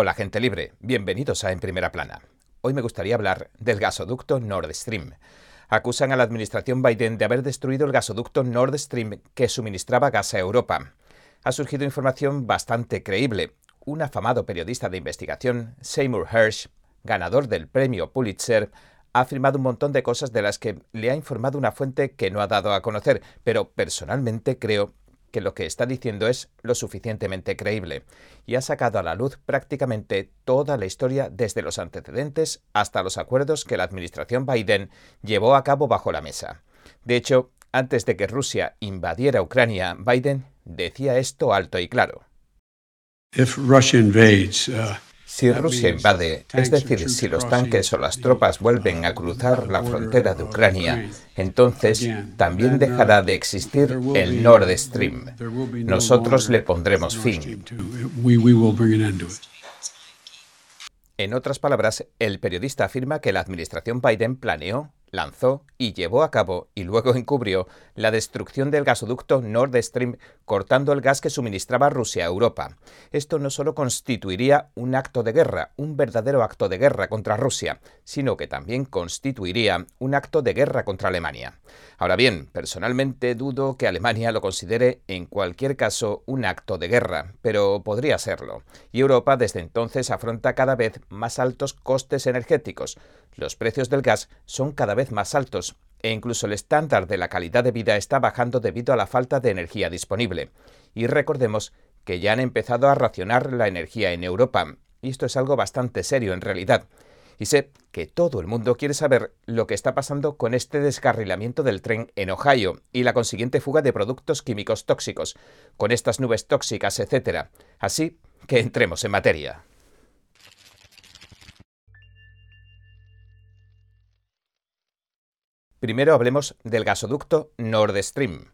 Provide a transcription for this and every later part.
Hola gente libre, bienvenidos a En Primera Plana. Hoy me gustaría hablar del gasoducto Nord Stream. Acusan a la administración Biden de haber destruido el gasoducto Nord Stream que suministraba gas a Europa. Ha surgido información bastante creíble. Un afamado periodista de investigación, Seymour Hersh, ganador del premio Pulitzer, ha afirmado un montón de cosas de las que le ha informado una fuente que no ha dado a conocer, pero personalmente creo que lo que está diciendo es lo suficientemente creíble y ha sacado a la luz prácticamente toda la historia desde los antecedentes hasta los acuerdos que la administración Biden llevó a cabo bajo la mesa. De hecho, antes de que Rusia invadiera Ucrania, Biden decía esto alto y claro. Si Rusia invade, es decir, si los tanques o las tropas vuelven a cruzar la frontera de Ucrania, entonces también dejará de existir el Nord Stream. Nosotros le pondremos fin. En otras palabras, el periodista afirma que la administración Biden planeó lanzó y llevó a cabo y luego encubrió la destrucción del gasoducto Nord Stream cortando el gas que suministraba Rusia a Europa. Esto no solo constituiría un acto de guerra, un verdadero acto de guerra contra Rusia, sino que también constituiría un acto de guerra contra Alemania. Ahora bien, personalmente dudo que Alemania lo considere en cualquier caso un acto de guerra, pero podría serlo. Y Europa desde entonces afronta cada vez más altos costes energéticos. Los precios del gas son cada más altos e incluso el estándar de la calidad de vida está bajando debido a la falta de energía disponible. Y recordemos que ya han empezado a racionar la energía en Europa, y esto es algo bastante serio en realidad. Y sé que todo el mundo quiere saber lo que está pasando con este descarrilamiento del tren en Ohio y la consiguiente fuga de productos químicos tóxicos, con estas nubes tóxicas, etc. Así que entremos en materia. Primero hablemos del gasoducto Nord Stream.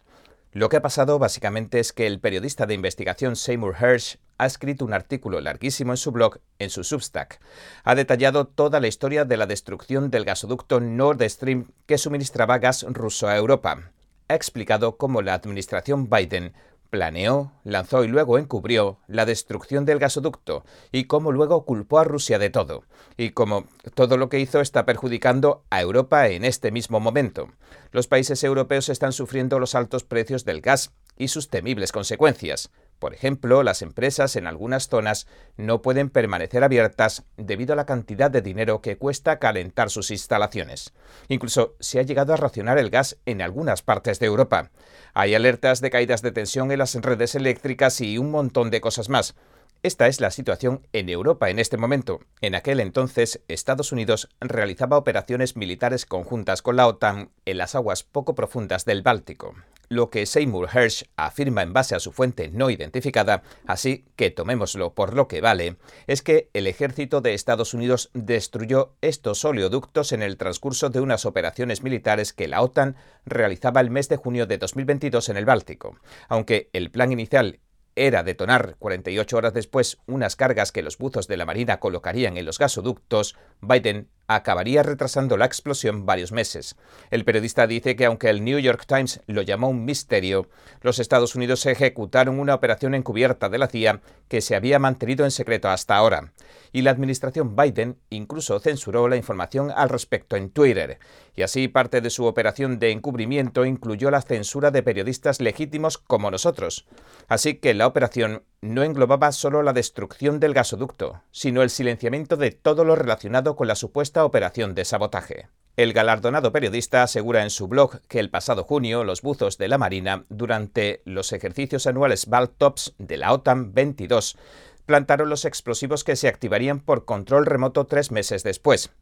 Lo que ha pasado básicamente es que el periodista de investigación Seymour Hersh ha escrito un artículo larguísimo en su blog, en su Substack. Ha detallado toda la historia de la destrucción del gasoducto Nord Stream que suministraba gas ruso a Europa. Ha explicado cómo la administración Biden planeó, lanzó y luego encubrió la destrucción del gasoducto y cómo luego culpó a Rusia de todo, y cómo todo lo que hizo está perjudicando a Europa en este mismo momento. Los países europeos están sufriendo los altos precios del gas y sus temibles consecuencias. Por ejemplo, las empresas en algunas zonas no pueden permanecer abiertas debido a la cantidad de dinero que cuesta calentar sus instalaciones. Incluso se ha llegado a racionar el gas en algunas partes de Europa. Hay alertas de caídas de tensión en las redes eléctricas y un montón de cosas más. Esta es la situación en Europa en este momento. En aquel entonces, Estados Unidos realizaba operaciones militares conjuntas con la OTAN en las aguas poco profundas del Báltico lo que Seymour Hersh afirma en base a su fuente no identificada, así que tomémoslo por lo que vale, es que el ejército de Estados Unidos destruyó estos oleoductos en el transcurso de unas operaciones militares que la OTAN realizaba el mes de junio de 2022 en el Báltico. Aunque el plan inicial era detonar 48 horas después unas cargas que los buzos de la Marina colocarían en los gasoductos, Biden acabaría retrasando la explosión varios meses. El periodista dice que aunque el New York Times lo llamó un misterio, los Estados Unidos ejecutaron una operación encubierta de la CIA que se había mantenido en secreto hasta ahora. Y la administración Biden incluso censuró la información al respecto en Twitter. Y así parte de su operación de encubrimiento incluyó la censura de periodistas legítimos como nosotros. Así que la operación no englobaba solo la destrucción del gasoducto, sino el silenciamiento de todo lo relacionado con la supuesta operación de sabotaje. El galardonado periodista asegura en su blog que el pasado junio los buzos de la Marina, durante los ejercicios anuales Baltops de la OTAN 22, plantaron los explosivos que se activarían por control remoto tres meses después.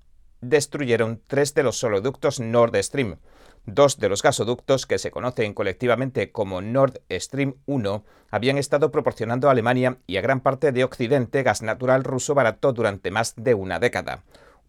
Destruyeron tres de los oleoductos Nord Stream, Dos de los gasoductos, que se conocen colectivamente como Nord Stream 1, habían estado proporcionando a Alemania y a gran parte de Occidente gas natural ruso barato durante más de una década.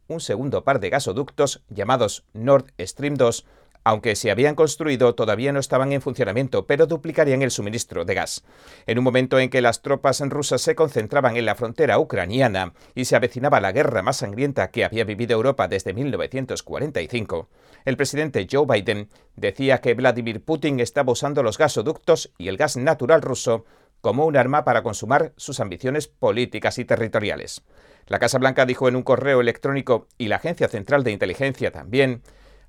Un segundo par de gasoductos, llamados Nord Stream 2, aunque se habían construido, todavía no estaban en funcionamiento, pero duplicarían el suministro de gas. En un momento en que las tropas rusas se concentraban en la frontera ucraniana y se avecinaba la guerra más sangrienta que había vivido Europa desde 1945, el presidente Joe Biden decía que Vladimir Putin estaba usando los gasoductos y el gas natural ruso como un arma para consumar sus ambiciones políticas y territoriales. La Casa Blanca dijo en un correo electrónico y la Agencia Central de Inteligencia también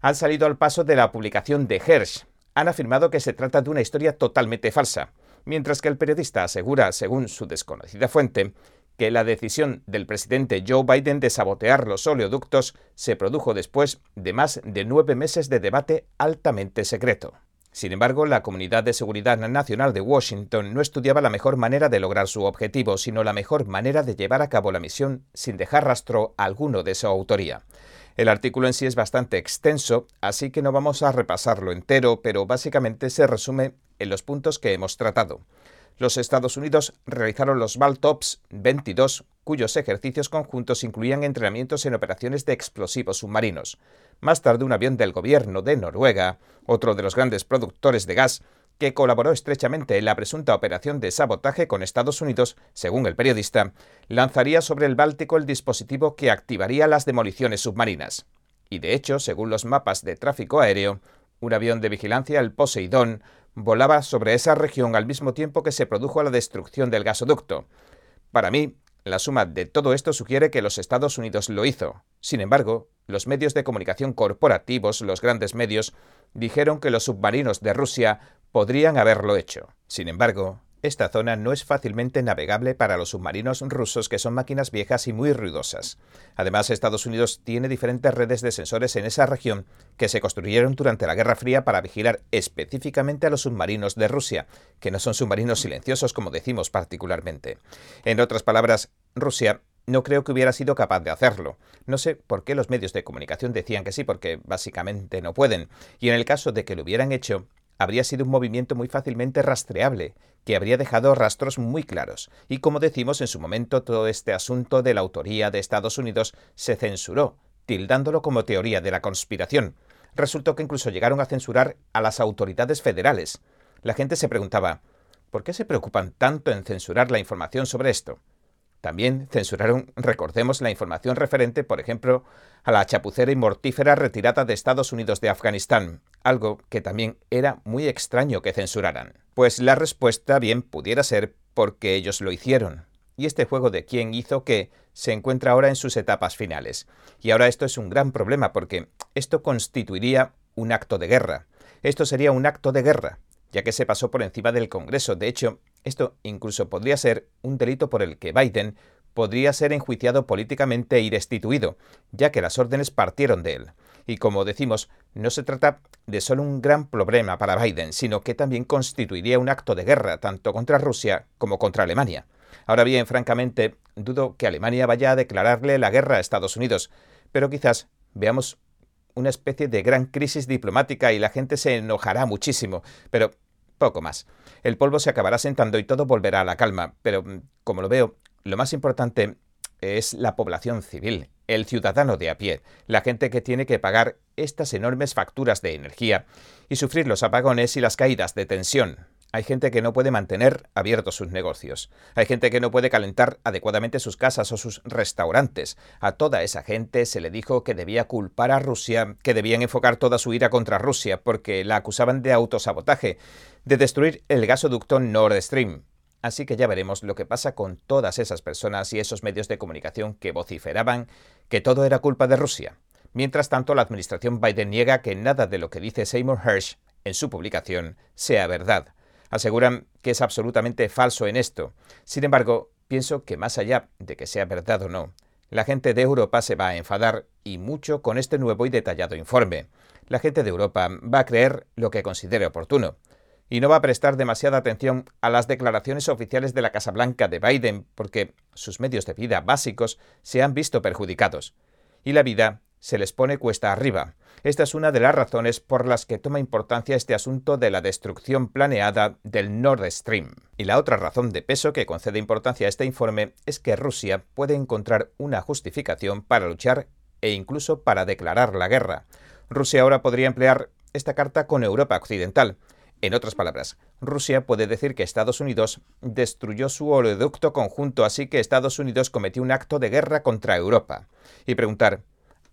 han salido al paso de la publicación de Hersh. Han afirmado que se trata de una historia totalmente falsa, mientras que el periodista asegura, según su desconocida fuente, que la decisión del presidente Joe Biden de sabotear los oleoductos se produjo después de más de nueve meses de debate altamente secreto. Sin embargo, la Comunidad de Seguridad Nacional de Washington no estudiaba la mejor manera de lograr su objetivo, sino la mejor manera de llevar a cabo la misión sin dejar rastro alguno de su autoría. El artículo en sí es bastante extenso, así que no vamos a repasarlo entero, pero básicamente se resume en los puntos que hemos tratado los Estados Unidos realizaron los Baltops 22, cuyos ejercicios conjuntos incluían entrenamientos en operaciones de explosivos submarinos. Más tarde, un avión del gobierno de Noruega, otro de los grandes productores de gas, que colaboró estrechamente en la presunta operación de sabotaje con Estados Unidos, según el periodista, lanzaría sobre el Báltico el dispositivo que activaría las demoliciones submarinas. Y de hecho, según los mapas de tráfico aéreo, un avión de vigilancia, el Poseidón, volaba sobre esa región al mismo tiempo que se produjo la destrucción del gasoducto. Para mí, la suma de todo esto sugiere que los Estados Unidos lo hizo. Sin embargo, los medios de comunicación corporativos, los grandes medios, dijeron que los submarinos de Rusia podrían haberlo hecho. Sin embargo, esta zona no es fácilmente navegable para los submarinos rusos que son máquinas viejas y muy ruidosas. Además, Estados Unidos tiene diferentes redes de sensores en esa región que se construyeron durante la Guerra Fría para vigilar específicamente a los submarinos de Rusia, que no son submarinos silenciosos como decimos particularmente. En otras palabras, Rusia no creo que hubiera sido capaz de hacerlo. No sé por qué los medios de comunicación decían que sí, porque básicamente no pueden. Y en el caso de que lo hubieran hecho, habría sido un movimiento muy fácilmente rastreable, que habría dejado rastros muy claros. Y como decimos en su momento, todo este asunto de la autoría de Estados Unidos se censuró, tildándolo como teoría de la conspiración. Resultó que incluso llegaron a censurar a las autoridades federales. La gente se preguntaba, ¿por qué se preocupan tanto en censurar la información sobre esto? También censuraron, recordemos, la información referente, por ejemplo, a la chapucera y mortífera retirada de Estados Unidos de Afganistán, algo que también era muy extraño que censuraran. Pues la respuesta bien pudiera ser porque ellos lo hicieron. Y este juego de quién hizo qué se encuentra ahora en sus etapas finales. Y ahora esto es un gran problema porque esto constituiría un acto de guerra. Esto sería un acto de guerra, ya que se pasó por encima del Congreso. De hecho, esto incluso podría ser un delito por el que Biden podría ser enjuiciado políticamente y destituido, ya que las órdenes partieron de él. Y como decimos, no se trata de solo un gran problema para Biden, sino que también constituiría un acto de guerra tanto contra Rusia como contra Alemania. Ahora bien, francamente, dudo que Alemania vaya a declararle la guerra a Estados Unidos, pero quizás veamos una especie de gran crisis diplomática y la gente se enojará muchísimo, pero poco más. El polvo se acabará sentando y todo volverá a la calma, pero mm, como lo veo, lo más importante es la población civil, el ciudadano de a pie, la gente que tiene que pagar estas enormes facturas de energía y sufrir los apagones y las caídas de tensión. Hay gente que no puede mantener abiertos sus negocios. Hay gente que no puede calentar adecuadamente sus casas o sus restaurantes. A toda esa gente se le dijo que debía culpar a Rusia, que debían enfocar toda su ira contra Rusia porque la acusaban de autosabotaje, de destruir el gasoducto Nord Stream. Así que ya veremos lo que pasa con todas esas personas y esos medios de comunicación que vociferaban que todo era culpa de Rusia. Mientras tanto, la administración Biden niega que nada de lo que dice Seymour Hersh en su publicación sea verdad aseguran que es absolutamente falso en esto. Sin embargo, pienso que más allá de que sea verdad o no, la gente de Europa se va a enfadar y mucho con este nuevo y detallado informe. La gente de Europa va a creer lo que considere oportuno y no va a prestar demasiada atención a las declaraciones oficiales de la Casa Blanca de Biden porque sus medios de vida básicos se han visto perjudicados y la vida se les pone cuesta arriba. Esta es una de las razones por las que toma importancia este asunto de la destrucción planeada del Nord Stream. Y la otra razón de peso que concede importancia a este informe es que Rusia puede encontrar una justificación para luchar e incluso para declarar la guerra. Rusia ahora podría emplear esta carta con Europa Occidental. En otras palabras, Rusia puede decir que Estados Unidos destruyó su oleoducto conjunto, así que Estados Unidos cometió un acto de guerra contra Europa. Y preguntar,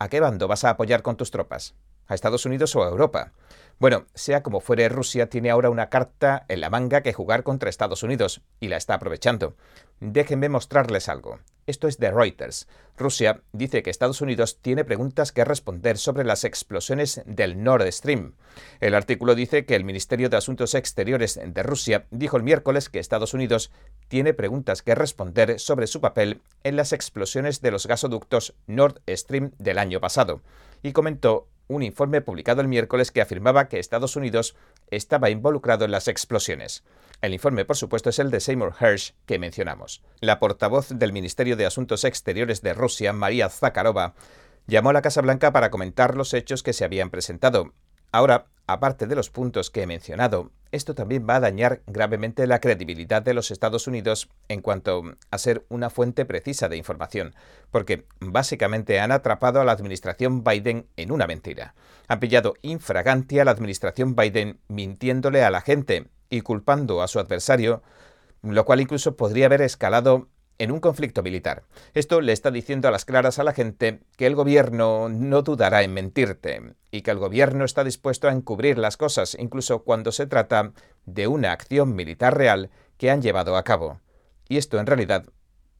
¿A qué bando vas a apoyar con tus tropas? ¿A Estados Unidos o a Europa? Bueno, sea como fuere, Rusia tiene ahora una carta en la manga que jugar contra Estados Unidos, y la está aprovechando. Déjenme mostrarles algo. Esto es de Reuters. Rusia dice que Estados Unidos tiene preguntas que responder sobre las explosiones del Nord Stream. El artículo dice que el Ministerio de Asuntos Exteriores de Rusia dijo el miércoles que Estados Unidos tiene preguntas que responder sobre su papel en las explosiones de los gasoductos Nord Stream del año pasado, y comentó un informe publicado el miércoles que afirmaba que Estados Unidos estaba involucrado en las explosiones. El informe, por supuesto, es el de Seymour Hersh que mencionamos. La portavoz del Ministerio de Asuntos Exteriores de Rusia, María Zakharova, llamó a la Casa Blanca para comentar los hechos que se habían presentado. Ahora, aparte de los puntos que he mencionado, esto también va a dañar gravemente la credibilidad de los Estados Unidos en cuanto a ser una fuente precisa de información, porque básicamente han atrapado a la administración Biden en una mentira. Han pillado infraganti a la administración Biden mintiéndole a la gente y culpando a su adversario, lo cual incluso podría haber escalado en un conflicto militar. Esto le está diciendo a las claras a la gente que el gobierno no dudará en mentirte y que el gobierno está dispuesto a encubrir las cosas, incluso cuando se trata de una acción militar real que han llevado a cabo. Y esto en realidad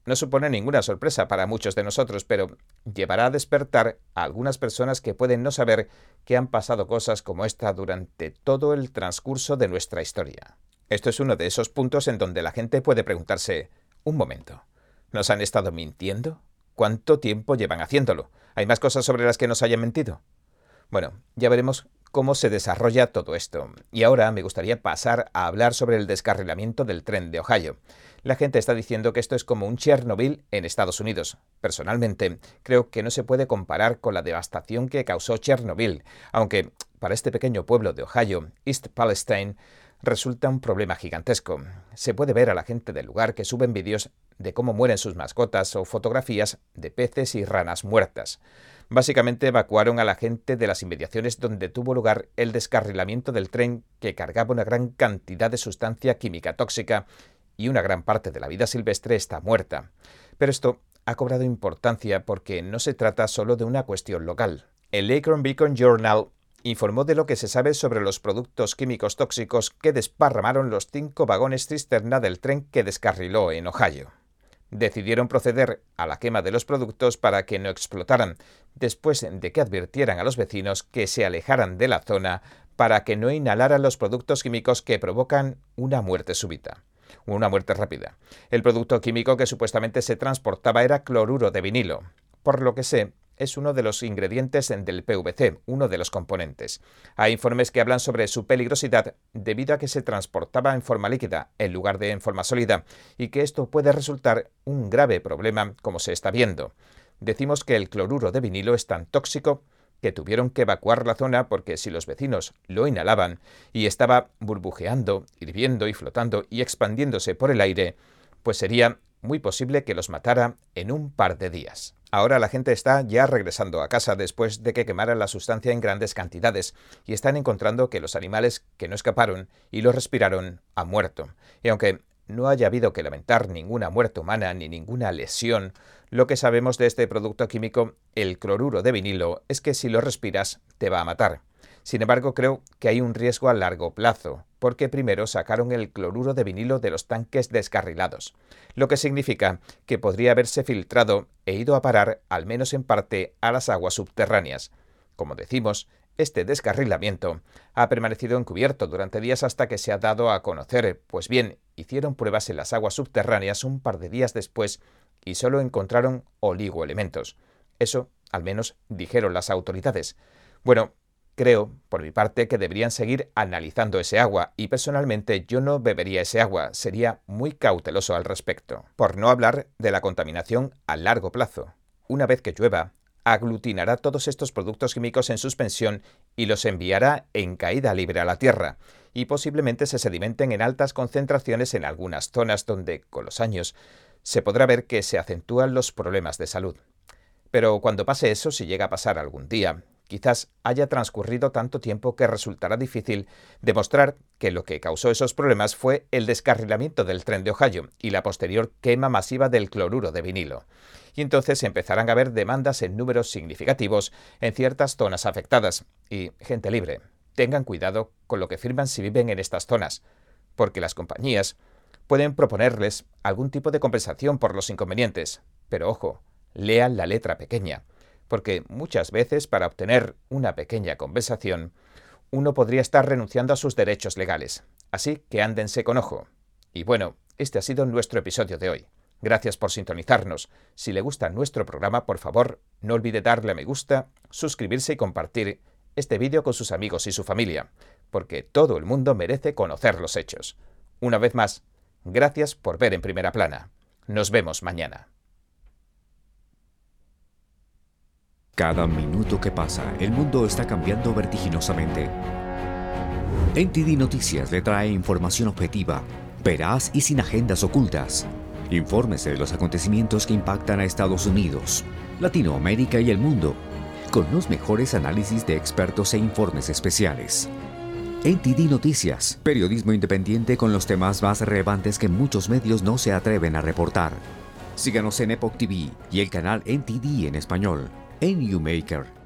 no supone ninguna sorpresa para muchos de nosotros, pero llevará a despertar a algunas personas que pueden no saber que han pasado cosas como esta durante todo el transcurso de nuestra historia. Esto es uno de esos puntos en donde la gente puede preguntarse, un momento, ¿Nos han estado mintiendo? ¿Cuánto tiempo llevan haciéndolo? ¿Hay más cosas sobre las que nos hayan mentido? Bueno, ya veremos cómo se desarrolla todo esto. Y ahora me gustaría pasar a hablar sobre el descarrilamiento del tren de Ohio. La gente está diciendo que esto es como un Chernobyl en Estados Unidos. Personalmente, creo que no se puede comparar con la devastación que causó Chernobyl, aunque para este pequeño pueblo de Ohio, East Palestine, resulta un problema gigantesco. Se puede ver a la gente del lugar que suben vídeos de cómo mueren sus mascotas o fotografías de peces y ranas muertas. Básicamente evacuaron a la gente de las inmediaciones donde tuvo lugar el descarrilamiento del tren que cargaba una gran cantidad de sustancia química tóxica y una gran parte de la vida silvestre está muerta. Pero esto ha cobrado importancia porque no se trata solo de una cuestión local. El Akron Beacon Journal informó de lo que se sabe sobre los productos químicos tóxicos que desparramaron los cinco vagones cisterna del tren que descarriló en Ohio. Decidieron proceder a la quema de los productos para que no explotaran, después de que advirtieran a los vecinos que se alejaran de la zona para que no inhalaran los productos químicos que provocan una muerte súbita una muerte rápida. El producto químico que supuestamente se transportaba era cloruro de vinilo. Por lo que sé, es uno de los ingredientes del PVC, uno de los componentes. Hay informes que hablan sobre su peligrosidad debido a que se transportaba en forma líquida en lugar de en forma sólida y que esto puede resultar un grave problema como se está viendo. Decimos que el cloruro de vinilo es tan tóxico que tuvieron que evacuar la zona porque si los vecinos lo inhalaban y estaba burbujeando, hirviendo y flotando y expandiéndose por el aire, pues sería muy posible que los matara en un par de días. Ahora la gente está ya regresando a casa después de que quemaran la sustancia en grandes cantidades y están encontrando que los animales que no escaparon y lo respiraron han muerto. Y aunque no haya habido que lamentar ninguna muerte humana ni ninguna lesión, lo que sabemos de este producto químico, el cloruro de vinilo, es que si lo respiras te va a matar. Sin embargo, creo que hay un riesgo a largo plazo, porque primero sacaron el cloruro de vinilo de los tanques descarrilados, lo que significa que podría haberse filtrado e ido a parar, al menos en parte, a las aguas subterráneas. Como decimos, este descarrilamiento ha permanecido encubierto durante días hasta que se ha dado a conocer, pues bien, hicieron pruebas en las aguas subterráneas un par de días después y solo encontraron oligoelementos. Eso, al menos, dijeron las autoridades. Bueno, Creo, por mi parte, que deberían seguir analizando ese agua y personalmente yo no bebería ese agua, sería muy cauteloso al respecto. Por no hablar de la contaminación a largo plazo. Una vez que llueva, aglutinará todos estos productos químicos en suspensión y los enviará en caída libre a la Tierra, y posiblemente se sedimenten en altas concentraciones en algunas zonas donde, con los años, se podrá ver que se acentúan los problemas de salud. Pero cuando pase eso, si llega a pasar algún día, quizás haya transcurrido tanto tiempo que resultará difícil demostrar que lo que causó esos problemas fue el descarrilamiento del tren de Ohio y la posterior quema masiva del cloruro de vinilo. Y entonces empezarán a haber demandas en números significativos en ciertas zonas afectadas. Y, gente libre, tengan cuidado con lo que firman si viven en estas zonas, porque las compañías pueden proponerles algún tipo de compensación por los inconvenientes. Pero ojo, lean la letra pequeña porque muchas veces para obtener una pequeña compensación, uno podría estar renunciando a sus derechos legales. Así que ándense con ojo. Y bueno, este ha sido nuestro episodio de hoy. Gracias por sintonizarnos. Si le gusta nuestro programa, por favor, no olvide darle a me gusta, suscribirse y compartir este vídeo con sus amigos y su familia, porque todo el mundo merece conocer los hechos. Una vez más, gracias por ver en primera plana. Nos vemos mañana. Cada minuto que pasa, el mundo está cambiando vertiginosamente. NTD Noticias le trae información objetiva, veraz y sin agendas ocultas. Infórmese de los acontecimientos que impactan a Estados Unidos, Latinoamérica y el mundo, con los mejores análisis de expertos e informes especiales. NTD Noticias, periodismo independiente con los temas más relevantes que muchos medios no se atreven a reportar. Síganos en Epoch TV y el canal NTD en español en YouMaker